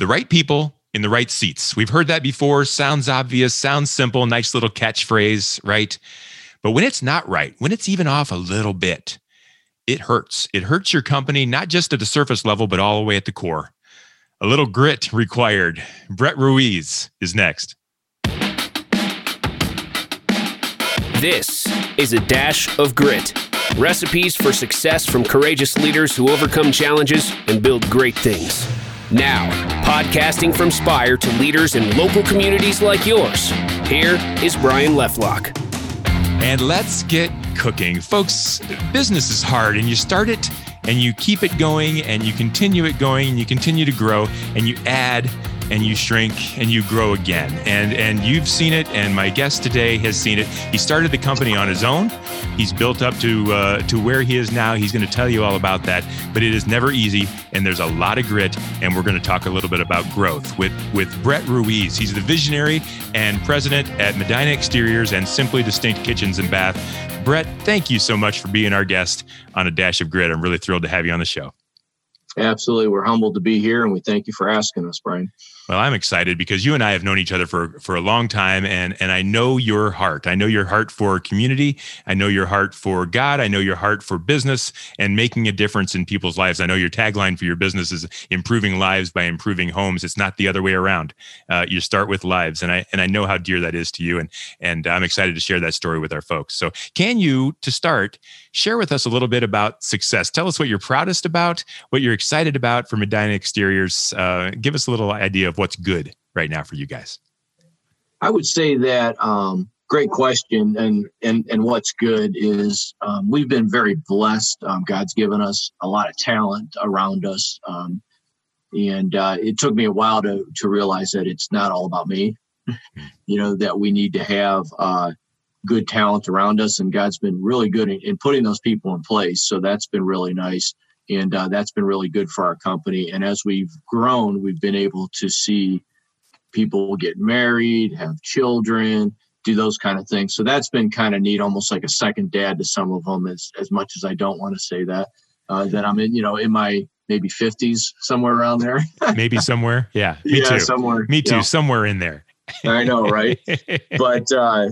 the right people in the right seats. We've heard that before. Sounds obvious, sounds simple, nice little catchphrase, right? But when it's not right, when it's even off a little bit, it hurts. It hurts your company, not just at the surface level, but all the way at the core. A little grit required. Brett Ruiz is next. This is a dash of grit. Recipes for success from courageous leaders who overcome challenges and build great things. Now, podcasting from Spire to leaders in local communities like yours, here is Brian Leflock. And let's get cooking. Folks, business is hard and you start it and you keep it going and you continue it going and you continue to grow and you add and you shrink and you grow again. And and you've seen it, and my guest today has seen it. He started the company on his own. He's built up to uh, to where he is now. He's going to tell you all about that. But it is never easy, and there's a lot of grit. And we're going to talk a little bit about growth with with Brett Ruiz. He's the visionary and president at Medina Exteriors and Simply Distinct Kitchens and Bath. Brett, thank you so much for being our guest on a dash of grit. I'm really thrilled to have you on the show. Absolutely. We're humbled to be here and we thank you for asking us, Brian. Well, I'm excited because you and I have known each other for for a long time and and I know your heart. I know your heart for community. I know your heart for God. I know your heart for business and making a difference in people's lives. I know your tagline for your business is improving lives by improving homes. It's not the other way around. Uh, you start with lives and I and I know how dear that is to you and and I'm excited to share that story with our folks. So, can you to start share with us a little bit about success? Tell us what you're proudest about, what you're excited about for Medina Exteriors. Uh, give us a little idea of what's good right now for you guys? I would say that um, great question, and and and what's good is um, we've been very blessed. Um, God's given us a lot of talent around us, um, and uh, it took me a while to to realize that it's not all about me. you know that we need to have uh, good talent around us, and God's been really good in, in, putting those people in place. So that's been really nice and uh, that's been really good for our company. And as we've grown, we've been able to see people get married, have children, do those kind of things. So that's been kind of neat, almost like a second dad to some of them. As as much as I don't want to say that, uh, that I'm in, you know, in my maybe 50s somewhere around there. maybe somewhere, yeah, me yeah, too. Somewhere, me too. Somewhere in there. I know, right? but uh,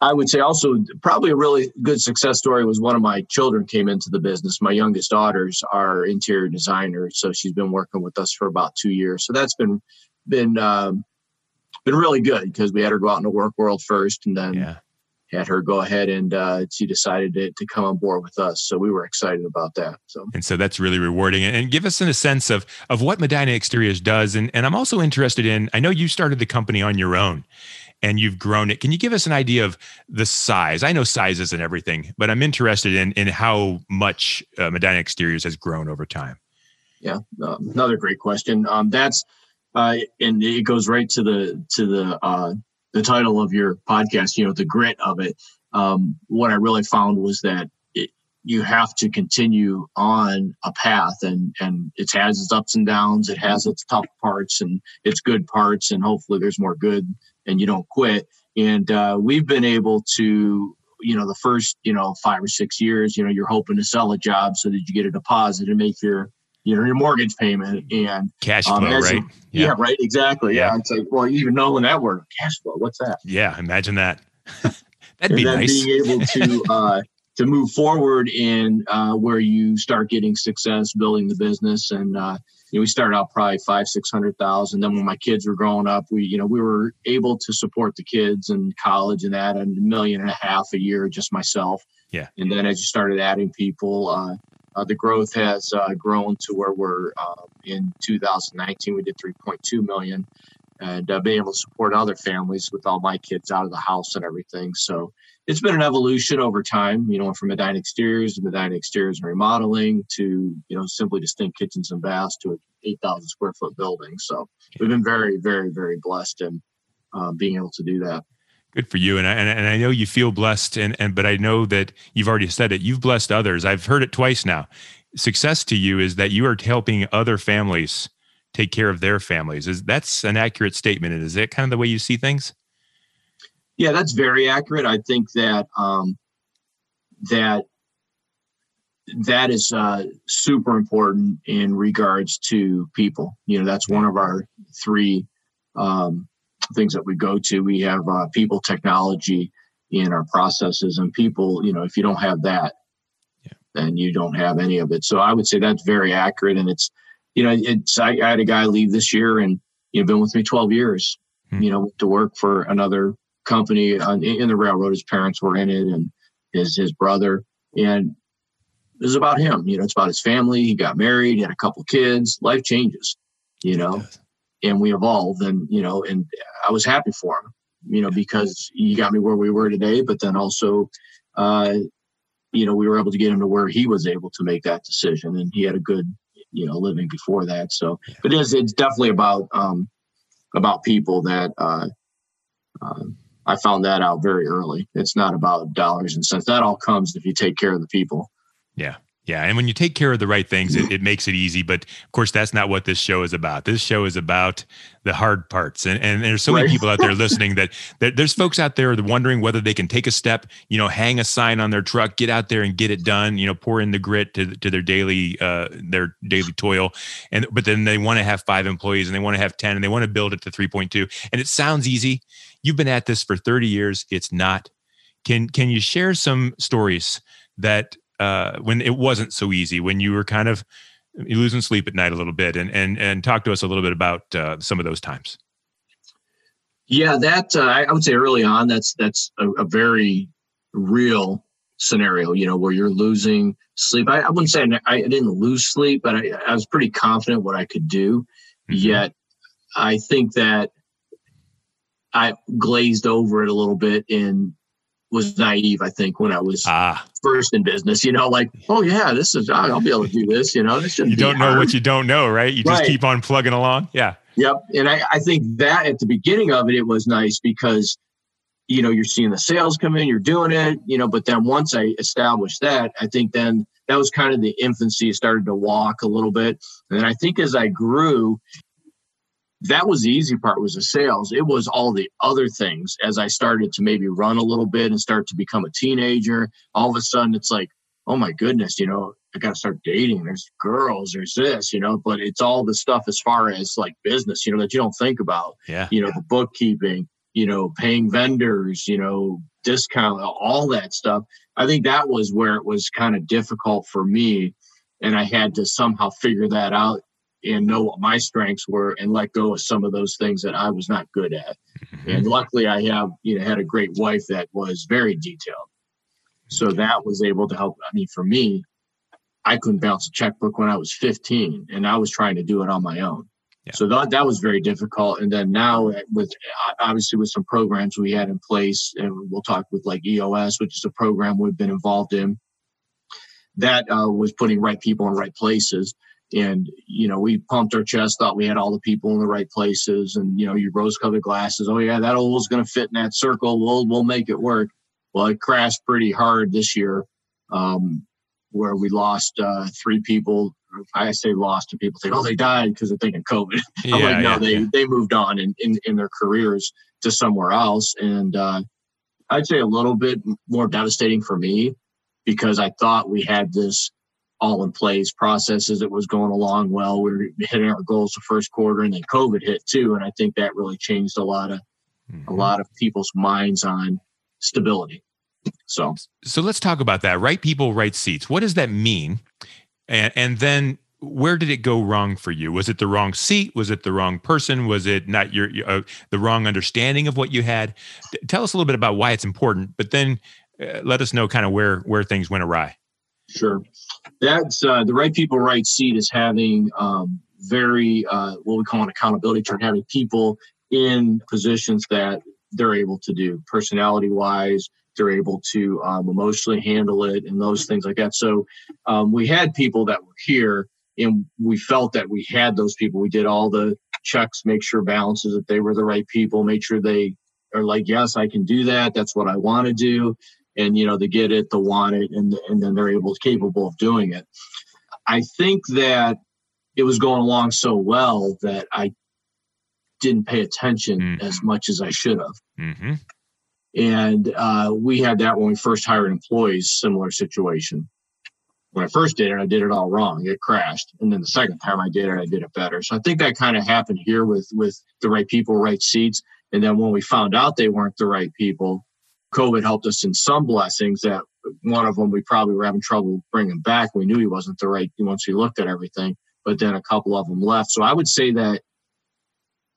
I would say also probably a really good success story was one of my children came into the business. My youngest daughters are interior designers, so she's been working with us for about two years. So that's been been um, been really good because we had her go out in the work world first, and then yeah. had her go ahead and uh, she decided to, to come on board with us. So we were excited about that. So and so that's really rewarding. And give us in a sense of of what Medina Exteriors does. And and I'm also interested in. I know you started the company on your own and you've grown it. Can you give us an idea of the size? I know size isn't everything, but I'm interested in in how much uh, Medina Exteriors has grown over time. Yeah, uh, another great question. Um, that's uh, and it goes right to the to the uh, the title of your podcast. You know, the grit of it. Um, what I really found was that it, you have to continue on a path, and and it has its ups and downs. It has its tough parts and its good parts, and hopefully there's more good and you don't quit. And uh, we've been able to, you know, the first, you know, five or six years, you know, you're hoping to sell a job so that you get a deposit and make your, you know, your mortgage payment and cash um, flow, um, right? yeah. yeah. right. Exactly. Yeah. yeah. It's like, well, even knowing that word, cash flow, what's that? Yeah. Imagine that. That'd be nice. Being able to, uh, to move forward in uh, where you start getting success building the business and uh, you know, we started out probably five six hundred thousand. Then when my kids were growing up we you know we were able to support the kids and college and that and a million and a half a year just myself. Yeah. And then as you started adding people uh, uh, the growth has uh, grown to where we're uh, in 2019 we did 3.2 million and uh, being able to support other families with all my kids out of the house and everything. So it's been an evolution over time, you know, from Medina Exteriors to Medina Exteriors and remodeling to, you know, simply distinct kitchens and baths to an 8,000 square foot building. So we've been very, very, very blessed in uh, being able to do that. Good for you, and I, and I know you feel blessed, and and but I know that you've already said it. You've blessed others. I've heard it twice now. Success to you is that you are helping other families take care of their families. Is that's an accurate statement? And is that kind of the way you see things? Yeah, that's very accurate. I think that um, that that is uh, super important in regards to people. You know, that's one of our three um, things that we go to. We have uh, people, technology in our processes, and people. You know, if you don't have that, yeah. then you don't have any of it. So I would say that's very accurate, and it's you know, it's I, I had a guy leave this year, and you know, been with me 12 years. Hmm. You know, to work for another company on, in the railroad. His parents were in it, and his his brother, and it was about him. You know, it's about his family. He got married, he had a couple kids. Life changes, you know, and we evolve. And you know, and I was happy for him, you know, because he got me where we were today. But then also, uh, you know, we were able to get him to where he was able to make that decision, and he had a good, you know, living before that. So, it is it's definitely about um, about people that. Uh, uh, I found that out very early. It's not about dollars and cents. That all comes if you take care of the people. Yeah. Yeah. And when you take care of the right things, it, it, makes it easy. But of course, that's not what this show is about. This show is about the hard parts. And, and there's so right. many people out there listening that, that there's folks out there wondering whether they can take a step, you know, hang a sign on their truck, get out there and get it done, you know, pour in the grit to, to their daily, uh, their daily toil. And, but then they want to have five employees and they want to have 10 and they want to build it to 3.2. And it sounds easy. You've been at this for 30 years. It's not. Can, can you share some stories that uh, when it wasn't so easy, when you were kind of losing sleep at night a little bit, and and and talk to us a little bit about uh, some of those times. Yeah, that uh, I would say early on, that's that's a, a, very real scenario. You know, where you're losing sleep. I, I wouldn't say I, I, didn't lose sleep, but I, I was pretty confident what I could do. Mm-hmm. Yet, I think that I glazed over it a little bit in was naive, I think, when I was ah. first in business. You know, like, oh yeah, this is I'll be able to do this. You know, this you don't know what you don't know, right? You just keep on plugging along. Yeah. Yep. And I, I think that at the beginning of it, it was nice because, you know, you're seeing the sales come in, you're doing it, you know, but then once I established that, I think then that was kind of the infancy. It started to walk a little bit. And I think as I grew, that was the easy part was the sales. It was all the other things as i started to maybe run a little bit and start to become a teenager. All of a sudden it's like oh my goodness you know i gotta start dating. There's girls there's this you know but it's all the stuff as far as like business you know that you don't think about. Yeah. You know the bookkeeping you know paying vendors you know discount all that stuff. I think that was where it was kind of difficult for me and i had to somehow figure that out and know what my strengths were and let go of some of those things that I was not good at. Mm-hmm. And luckily I have, you know, had a great wife that was very detailed. So that was able to help. I mean, for me, I couldn't balance a checkbook when I was 15 and I was trying to do it on my own. Yeah. So that, that was very difficult. And then now with obviously with some programs we had in place and we'll talk with like EOS, which is a program we've been involved in that uh, was putting right people in right places and you know we pumped our chest thought we had all the people in the right places. And you know your rose colored glasses oh yeah that oval's going to fit in that circle. We'll we'll make it work. Well it crashed pretty hard this year um, where we lost uh, three people. I say lost and people think oh they died because they're thinking covid. Yeah, i'm like no yeah, they yeah. they moved on in, in in their careers to somewhere else. And uh, i'd say a little bit more devastating for me because i thought we had this all in place, processes it was going along well. We were hitting our goals the first quarter, and then COVID hit too, and I think that really changed a lot of mm-hmm. a lot of people's minds on stability. So, so let's talk about that. Right people, right seats. What does that mean? And and then where did it go wrong for you? Was it the wrong seat? Was it the wrong person? Was it not your uh, the wrong understanding of what you had? Tell us a little bit about why it's important, but then uh, let us know kind of where where things went awry. Sure. That's uh, the right people, right seat is having um, very, uh, what we call an accountability chart, having people in positions that they're able to do personality wise, they're able to um, emotionally handle it and those things like that. So um, we had people that were here and we felt that we had those people. We did all the checks, make sure balances that they were the right people, make sure they are like, yes, I can do that. That's what I want to do and you know they get it, they want it, and and then they're able capable of doing it. I think that it was going along so well that I didn't pay attention mm-hmm. as much as I should have. Mm-hmm. And uh, we had that when we first hired employees, similar situation. when I first did it, I did it all wrong. It crashed. And then the second time I did it, I did it better. So I think that kind of happened here with with the right people, right seats. And then when we found out they weren't the right people, COVID helped us in some blessings that one of them we probably were having trouble bringing back. We knew he wasn't the right once we looked at everything, but then a couple of them left. So I would say that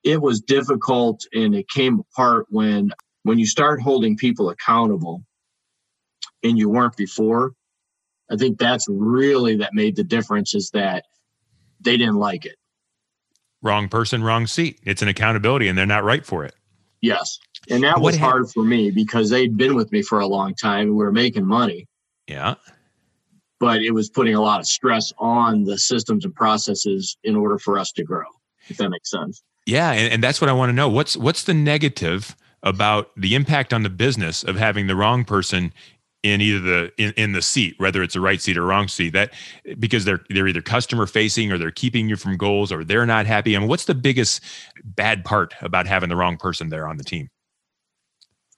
it was difficult and it came apart when when you start holding people accountable and you weren't before i think that's really that made the difference is that they didn't like it wrong person wrong seat it's an accountability and they're not right for it yes and that was hard for me because they'd been with me for a long time and we were making money yeah but it was putting a lot of stress on the systems and processes in order for us to grow if that makes sense yeah, and, and that's what I want to know. What's what's the negative about the impact on the business of having the wrong person in either the in, in the seat, whether it's a right seat or wrong seat? That because they're they're either customer facing or they're keeping you from goals or they're not happy. I mean, what's the biggest bad part about having the wrong person there on the team?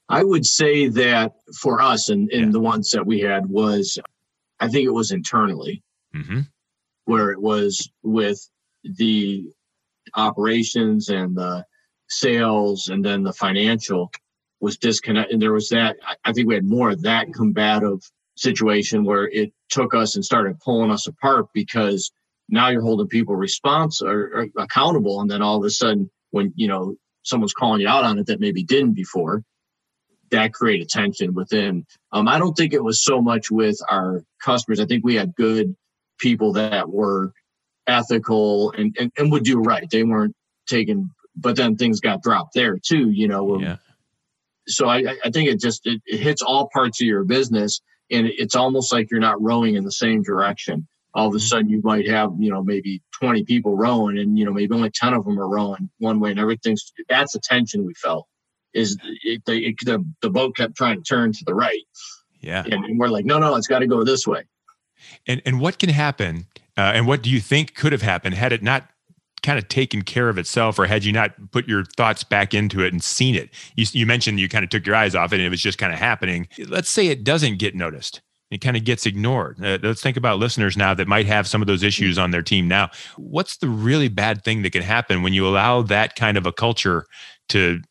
I would say that for us and, and yeah. the ones that we had was I think it was internally mm-hmm. where it was with the operations and the sales and then the financial was disconnected. And there was that, I think we had more of that combative situation where it took us and started pulling us apart because now you're holding people responsible or, or, accountable. And then all of a sudden, when, you know, someone's calling you out on it that maybe didn't before, that created tension within. Um, I don't think it was so much with our customers. I think we had good people that were ethical and, and, and would do right. They weren't taking, but then things got dropped there too, you know. Yeah. So I, I think it just it, it hits all parts of your business and it's almost like you're not rowing in the same direction. All of a mm-hmm. sudden you might have, you know, maybe 20 people rowing and, you know, maybe only 10 of them are rowing one way and everything's, that's the tension we felt is it, it, the, the boat kept trying to turn to the right. Yeah. And, and we're like, no, no, it's got to go this way. And, and what can happen uh, and what do you think could have happened had it not kind of taken care of itself or had you not put your thoughts back into it and seen it? You, you mentioned you kind of took your eyes off it and it was just kind of happening. Let's say it doesn't get noticed. It kind of gets ignored. Uh, let's think about listeners now that might have some of those issues on their team now. What's the really bad thing that can happen when you allow that kind of a culture to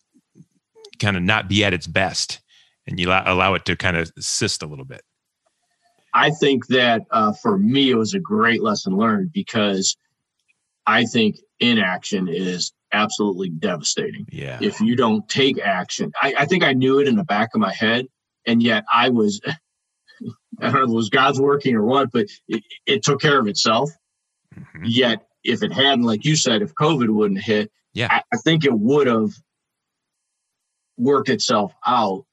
kind of not be at its best and you allow, it to kind of assist a little bit? I think that uh, for me, it was a great lesson learned because I think inaction is absolutely devastating. Yeah. If you don't take action, I, I think I knew it in the back of my head, and yet I was, I don't know if it was God's working or what, but it, it took care of itself. Mm-hmm. Yet, if it hadn't, like you said, if COVID wouldn't hit, yeah, I, I think it would have worked itself out.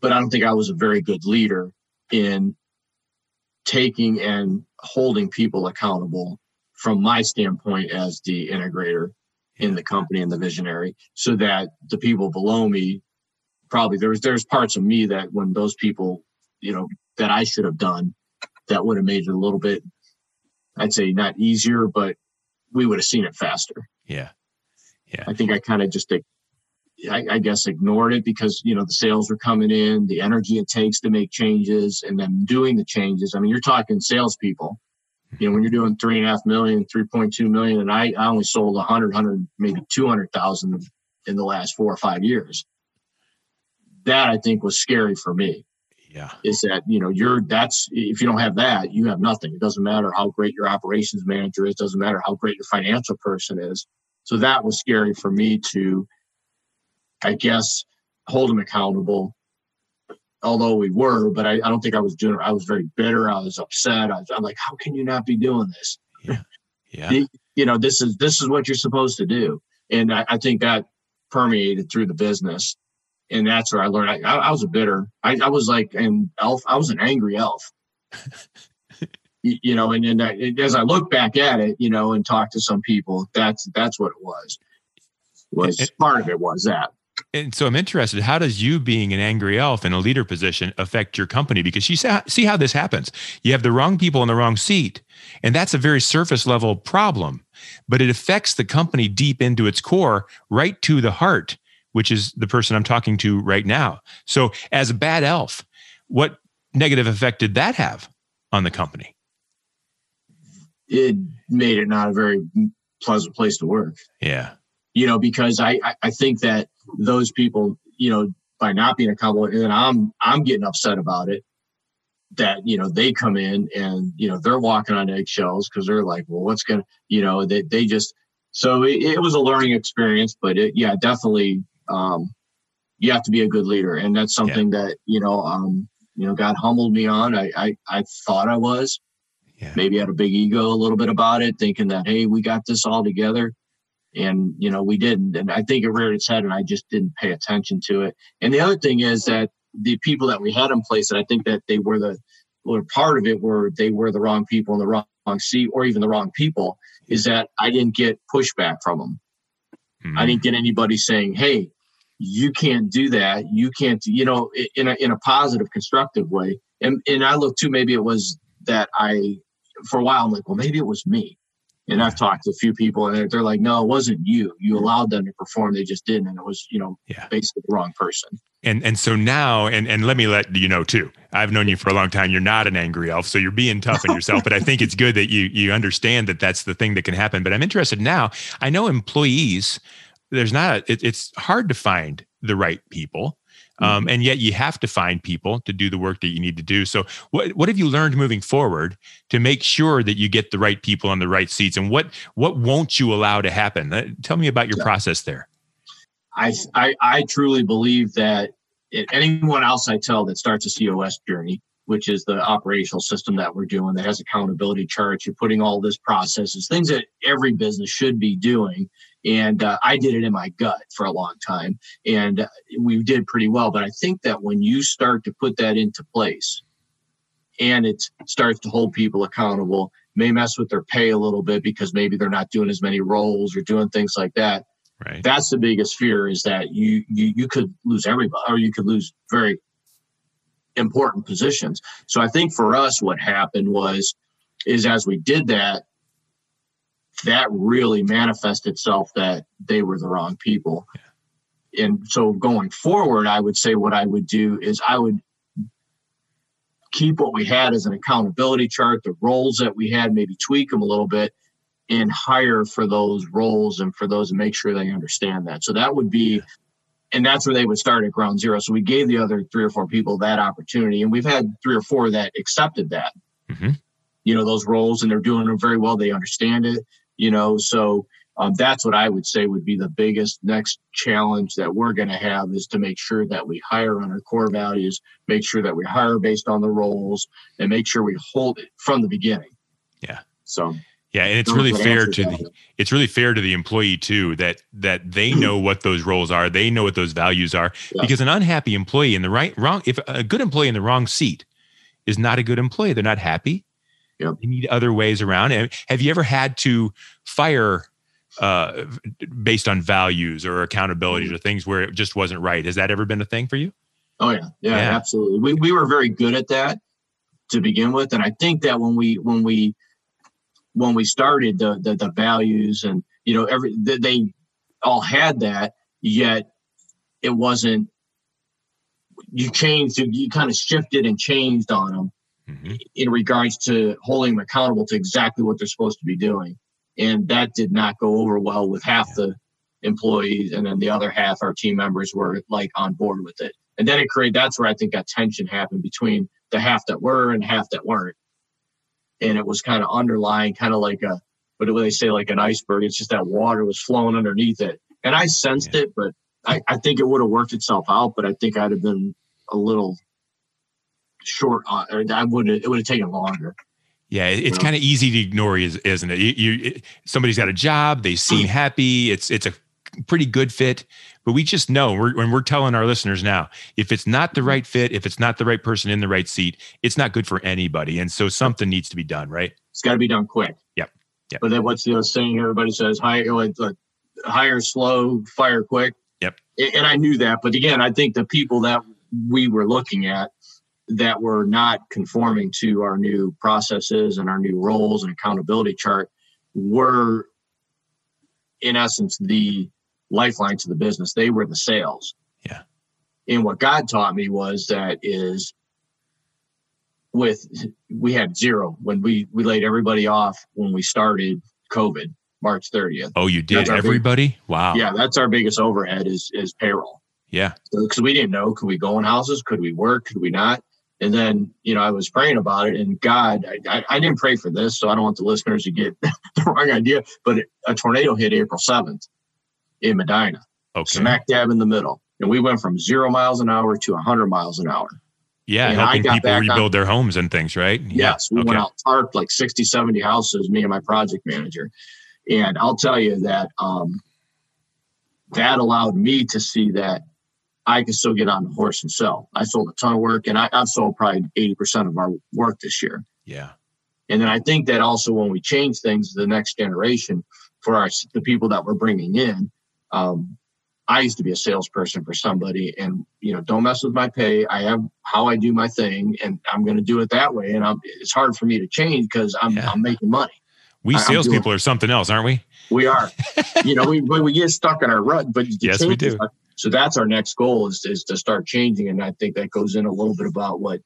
But I don't think I was a very good leader in taking and holding people accountable from my standpoint as the integrator in the company and the visionary so that the people below me probably there's there's parts of me that when those people you know that I should have done that would have made it a little bit I'd say not easier but we would have seen it faster yeah yeah I think I kind of just I, I, guess ignored it because you know the sales were coming in, the energy it takes to make changes, and then doing the changes. I mean, you're talking salespeople. You know, when you're doing three and a half million, 3.2 million, and I, I only sold 100, 100, maybe 200,000 in the last four or five years. That I think was scary for me. Yeah. Is that, you know, you're, that's, if you don't have that, you have nothing. It doesn't matter how great your operations manager is, doesn't matter how great your financial person is. So that was scary for me to I guess, hold him accountable. Although we were, but I, I don't think I was doing. it. I was very bitter. I was upset. I was, I'm like, how can you not be doing this? Yeah, yeah. you know, this is this is what you're supposed to do, and I, I think that permeated through the business, and that's where I learned. I, I was a bitter. I, I was like an elf. I was an angry elf. you, know, and, and I, as I look back at it, you know, and talk to some people, that's that's what it was. Was it, part of it was that and so I'm interested. How does you being an angry elf in a leader position affect your company? Because you see how this happens. You have the wrong people in the wrong seat, and that's a very surface level problem, but it affects the company deep into its core, right to the heart, which is the person I'm talking to right now. So, as a bad elf, what negative effect did that have on the company? it made it not a very pleasant place to work. Yeah. You know, because I, I, I think that those people, you know, by not being accountable, and then I'm I'm getting upset about it. That you know they come in and you know they're walking on eggshells because they're like, well, what's gonna, you know, they they just so it, it was a learning experience, but it, yeah, definitely, um, you have to be a good leader, and that's something yeah. that you know, um, you know, God humbled me on. I I, I thought I was, yeah. maybe had a big ego a little bit about it, thinking that hey, we got this all together and you know we didn't. And i think it reared its head and i just didn't pay attention to it. And the other thing is that the people that we had in place and i think that they were the were part of it were they were the wrong people in the wrong seat or even the wrong people is that i didn't get pushback from them mm-hmm. i didn't get anybody saying hey you can't do that. You can't you know in a, in a positive constructive way. And and i look too maybe it was that i for a while i'm like well maybe it was me and I've talked to a few people, and they're like, "No, it wasn't you. You allowed them to perform. They just didn't, and it was, you know, yeah. basically the wrong person." And and so now, and and let me let you know too. I've known you for a long time. You're not an angry elf, so you're being tough on yourself. but I think it's good that you you understand that that's the thing that can happen. But I'm interested now. I know employees. There's not. A, it, it's hard to find the right people. Um, mm-hmm. and yet you have to find people to do the work that you need to do. So what what have you learned moving forward to make sure that you get the right people on the right seats? And what what won't you allow to happen? Uh, tell me about your yeah. process there. I, I I truly believe that anyone else I tell that starts a EOS journey, which is the operational system that we're doing that has accountability charts, you're putting all this processes, things that every business should be doing and uh, I did it in my gut for a long time, and uh, we did pretty well. But I think that when you start to put that into place, and it starts to hold people accountable, may mess with their pay a little bit because maybe they're not doing as many roles or doing things like that. Right. That's the biggest fear is that you you you could lose everybody, or you could lose very important positions. So I think for us, what happened was is as we did that, that really manifested itself that they were the wrong people. Yeah. And so going forward, I would say what I would do is I would keep what we had as an accountability chart, the roles that we had, maybe tweak them a little bit and hire for those roles and for those and make sure they understand that. So that would be, and that's where they would start at ground zero. So we gave the other three or four people that opportunity, and we've had three or four that accepted that. Mm-hmm. You know those roles, and they're doing them very well. They understand it you know? So um, that's what i would say would be the biggest next challenge that we're going to have is to make sure that we hire on our core values make sure that we hire based on the roles and make sure we hold it from the beginning. Yeah. So yeah and it's really fair to the it's really fair to the employee too that that they know what those roles are they know what those values are yeah. because an unhappy employee in the right wrong if a good employee in the wrong seat is not a good employee they're not happy Yep. You need other ways around. Have you ever had to fire uh, based on values or accountabilities mm-hmm. or things where it just wasn't right? Has that ever been a thing for you? Oh yeah, yeah, yeah, absolutely. We we were very good at that to begin with, and I think that when we when we when we started the the, the values and you know every they all had that, yet it wasn't. You changed, you kind of shifted and changed on them mm-hmm. in regards to holding them accountable to exactly what they're supposed to be doing. And that did not go over well with half yeah. the employees. And then the other half, our team members were like on board with it. And then it created, that's where I think that tension happened between the half that were and half that weren't. And it was kind of underlying, kind of like a, what do they say, like an iceberg? It's just that water was flowing underneath it. And I sensed yeah. it, but I, I think it would have worked itself out, but I think I'd have been a little short. Uh, I would it would have taken longer. Yeah, it's kind of easy to ignore, isn't it? You, you it, somebody's got a job, they seem happy. It's it's a pretty good fit, but we just know we're, when we're telling our listeners now, if it's not the right fit, if it's not the right person in the right seat, it's not good for anybody. And so something needs to be done, right? It's got to be done quick. Yep. yep. But then what's the saying? Everybody says hire, like, hire slow, fire quick. Yep. And I knew that, but again, I think the people that we were looking at that were not conforming to our new processes and our new roles and accountability chart were in essence the lifeline to the business they were the sales yeah and what god taught me was that is with we had zero when we we laid everybody off when we started COVID March 30th. Oh, you did everybody? Big, wow. Yeah, that's our biggest overhead is is payroll. Yeah. Because so, we didn't know could we go in houses, could we work, could we not? And then, you know, I was praying about it, and God, I, I, didn't pray for this, so I don't want the listeners to get the wrong idea. But a tornado hit April 7th in Medina, okay. smack dab in the middle. And we went from zero miles an hour to 100 miles an hour. Yeah, and helping people rebuild on, their homes and things, right? Yes, we okay. went out tarped like 60, 70 houses, me and my project manager. And I'll tell you that um, that allowed me to see that I can still get on the horse and sell. I sold a ton of work, and I, I've sold probably 80% of our work this year. Yeah. And then I think that also when we change things, the next generation for our the people that we're bringing in, um, I used to be a salesperson for somebody, and you know, don't mess with my pay. I have how I do my thing, and I'm going to do it that way. And I'm, it's hard for me to change because I'm, yeah. I'm making money. We salespeople are something else, aren't we? We are. you know, we we get stuck in our rut, but yes, we do. So that's our next goal is, is to start changing. And I think that goes in a little bit about what,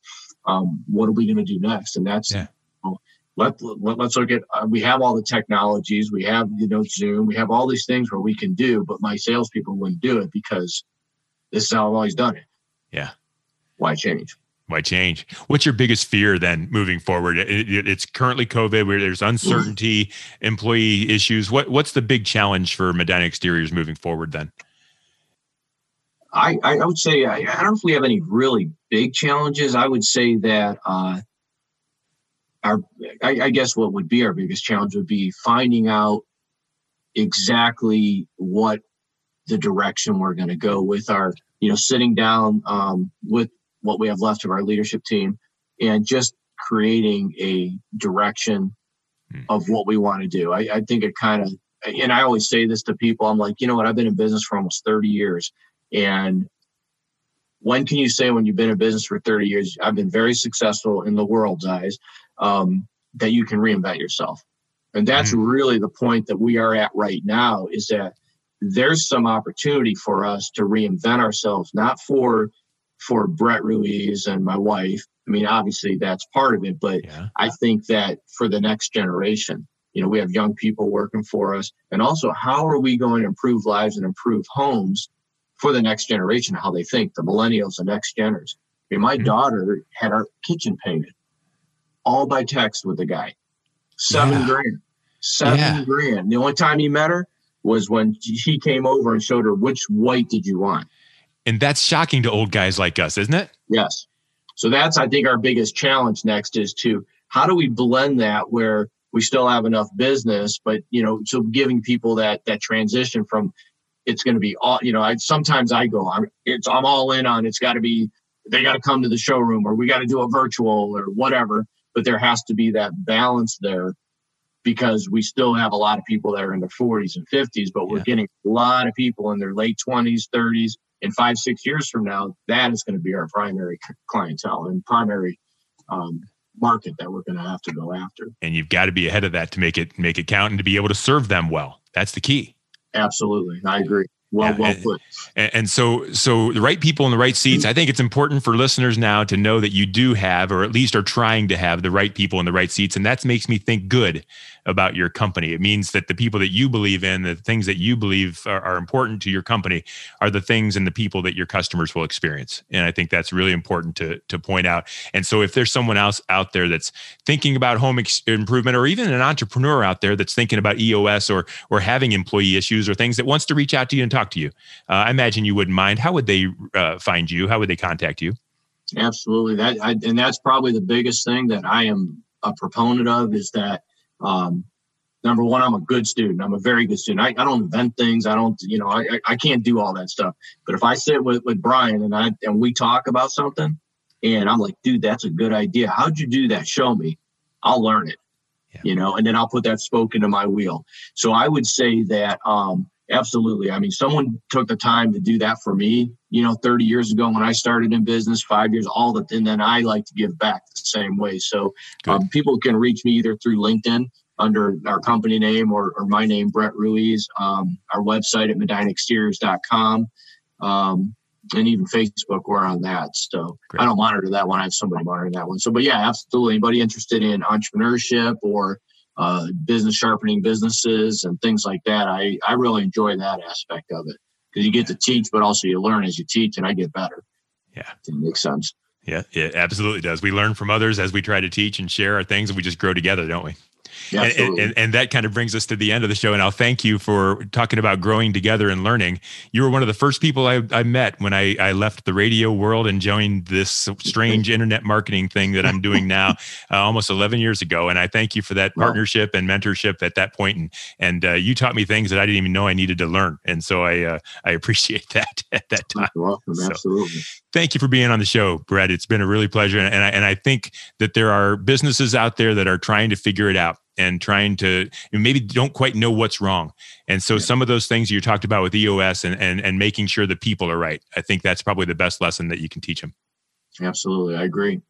um, what are we going to do next? And that's, yeah. you know, let, let, us look at, uh, we have all the technologies, we have, you know, Zoom, we have all these things where we can do, but my salespeople wouldn't do it because this is how I've always done it. Yeah. Why change? Why change? What's your biggest fear then moving forward? It, it, it's currently COVID where there's uncertainty, employee issues. What, what's the big challenge for Medina Exteriors moving forward then? I, I would say I, I, don't know if we have any really big challenges. I would say that uh, our I, I, guess what would be our biggest challenge would be finding out exactly what the direction we're going to go with our you know sitting down um, with what we have left of our leadership team and just creating a direction hmm. of what we want to do. I, I think it kind of and I always say this to people. I'm like, you know what? I've been in business for almost 30 years and when can you say when you've been in business for 30 years, I've been very successful in the world's eyes, um, that you can reinvent yourself? And that's mm-hmm. really the point that we are at right now is that there's some opportunity for us to reinvent ourselves, not for for Brett Ruiz and my wife. I mean, obviously that's part of it, but yeah. I think that for the next generation, you know, we have young people working for us. And also, how are we going to improve lives and improve homes for the next generation how they think, the millennials, the next geners. I mean, my mm-hmm. daughter had our kitchen painted all by text with the guy. Seven yeah. grand. Seven yeah. grand. The only time he met her was when he came over and showed her which white did you want. And that's shocking to old guys like us, isn't it? Yes. So that's I think our biggest challenge next is to how do we blend that where we still have enough business, but you know, so giving people that that transition from it's going to be all you know i sometimes i go i'm it's i'm all in on it's got to be they got to come to the showroom or we got to do a virtual or whatever but there has to be that balance there because we still have a lot of people that are in their 40s and 50s but we're yeah. getting a lot of people in their late 20s 30s in five six years from now that is going to be our primary clientele and primary um, market that we're going to have to go after. And you've got to be ahead of that to make it make it count and to be able to serve them well. That's the key Absolutely. I agree. Well, yeah, well put. And, and, so, so the right people in the right seats. I think it's important for listeners now to know that you do have, or at least are trying to have, the right people in the right seats, and that makes me think good about your company. It means that the people that you believe in, the things that you believe are, are, important to your company, are the things and the people that your customers will experience. And I think that's really important to to point out. And so, if there's someone else out there that's thinking about home ex- improvement, or even an entrepreneur out there that's thinking about EOS or or having employee issues or things that wants to reach out to you and talk to you, uh, I imagine you wouldn't mind. How would they uh, find you? How would they contact you? Absolutely. That I, and that's probably the biggest thing that I am a proponent of is that um, number one, I'm a good student. I'm a very good student. I, I don't invent things. I don't, you know, I, I can't do all that stuff. But if I sit with, with Brian and I and we talk about something and I'm like, dude, that's a good idea. How'd you do that? Show me. I'll learn it. Yeah. You know, and then I'll put that spoke into my wheel. So I would say that um, absolutely. I mean, someone took the time to do that for me, you know, 30 years ago when I started in business, five years, all that. And then I like to give back the same way. So um, people can reach me either through LinkedIn under our company name or, or my name, Brett Ruiz, um, our website at medinaexteriors.com. Um, and even Facebook, we're on that. So Great. I don't monitor that one. I have somebody monitoring that one. So, but yeah, absolutely. Anybody interested in entrepreneurship or uh, business sharpening businesses and things like that, I, I really enjoy that aspect of it because you get to teach, but also you learn as you teach, and I get better. Yeah, it makes sense. Yeah, it absolutely does. We learn from others as we try to teach and share our things, and we just grow together, don't we? Yeah, and, and, and, that kind of brings us to the end of the show. And I'll thank you for talking about growing together and learning. You were one of the first people I, I met when I, I left the radio world and joined this strange internet marketing thing that I'm doing now uh, almost 11 years ago. And I thank you for that partnership and mentorship at that point. And, and uh, you taught me things that I didn't even know I needed to learn. And so I, uh, I appreciate that at that time. You're welcome. So, Absolutely. Thank you for being on the show, Brett. It's been a really pleasure. And I, and I think that there are businesses out there that are trying to figure it out and trying to maybe don't quite know what's wrong. And so yeah. some of those things you talked about with EOS and, and and making sure the people are right. I think that's probably the best lesson that you can teach them. Absolutely, I agree.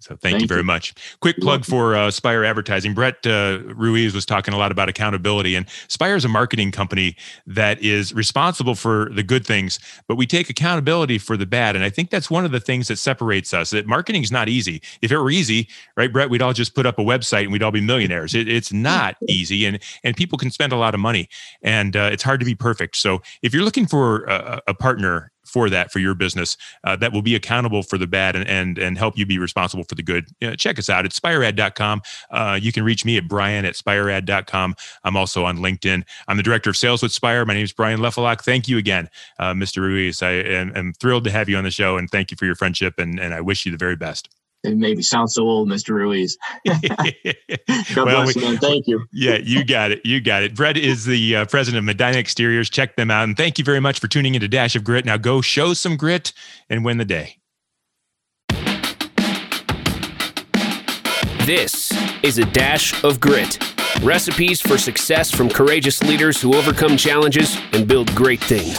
So thank, thank you very you. much. Quick plug for uh, Spire Advertising. Brett uh, Ruiz was talking a lot about accountability, and Spire is a marketing company that is responsible for the good things, but we take accountability for the bad. And I think that's one of the things that separates us. That marketing is not easy. If it were easy, right, Brett, we'd all just put up a website and we'd all be millionaires. It, it's not easy, and and people can spend a lot of money, and uh, it's hard to be perfect. So if you're looking for a, a partner for that for your business uh, that will be accountable for the bad and and, and help you be responsible for the good. You know, check us out at spiread.com. Uh, you can reach me at brian at spiread.com. I'm also on LinkedIn. I'm the director of sales with Spire. My name is Brian Lefelock. Thank you again, uh, Mr. Ruiz. I am, am, thrilled to have you on the show and thank you for your friendship and, and I wish you the very best it maybe sounds so old, Mr. Ruiz. God well, bless we, you. Thank you. yeah, you got it. You got it. Brett is the uh, president of Medina Exteriors. Check them out. And thank you very much for tuning into Dash of Grit. Now go show some grit and win the day. This is a Dash of Grit. Recipes for success from courageous leaders who overcome challenges and build great things.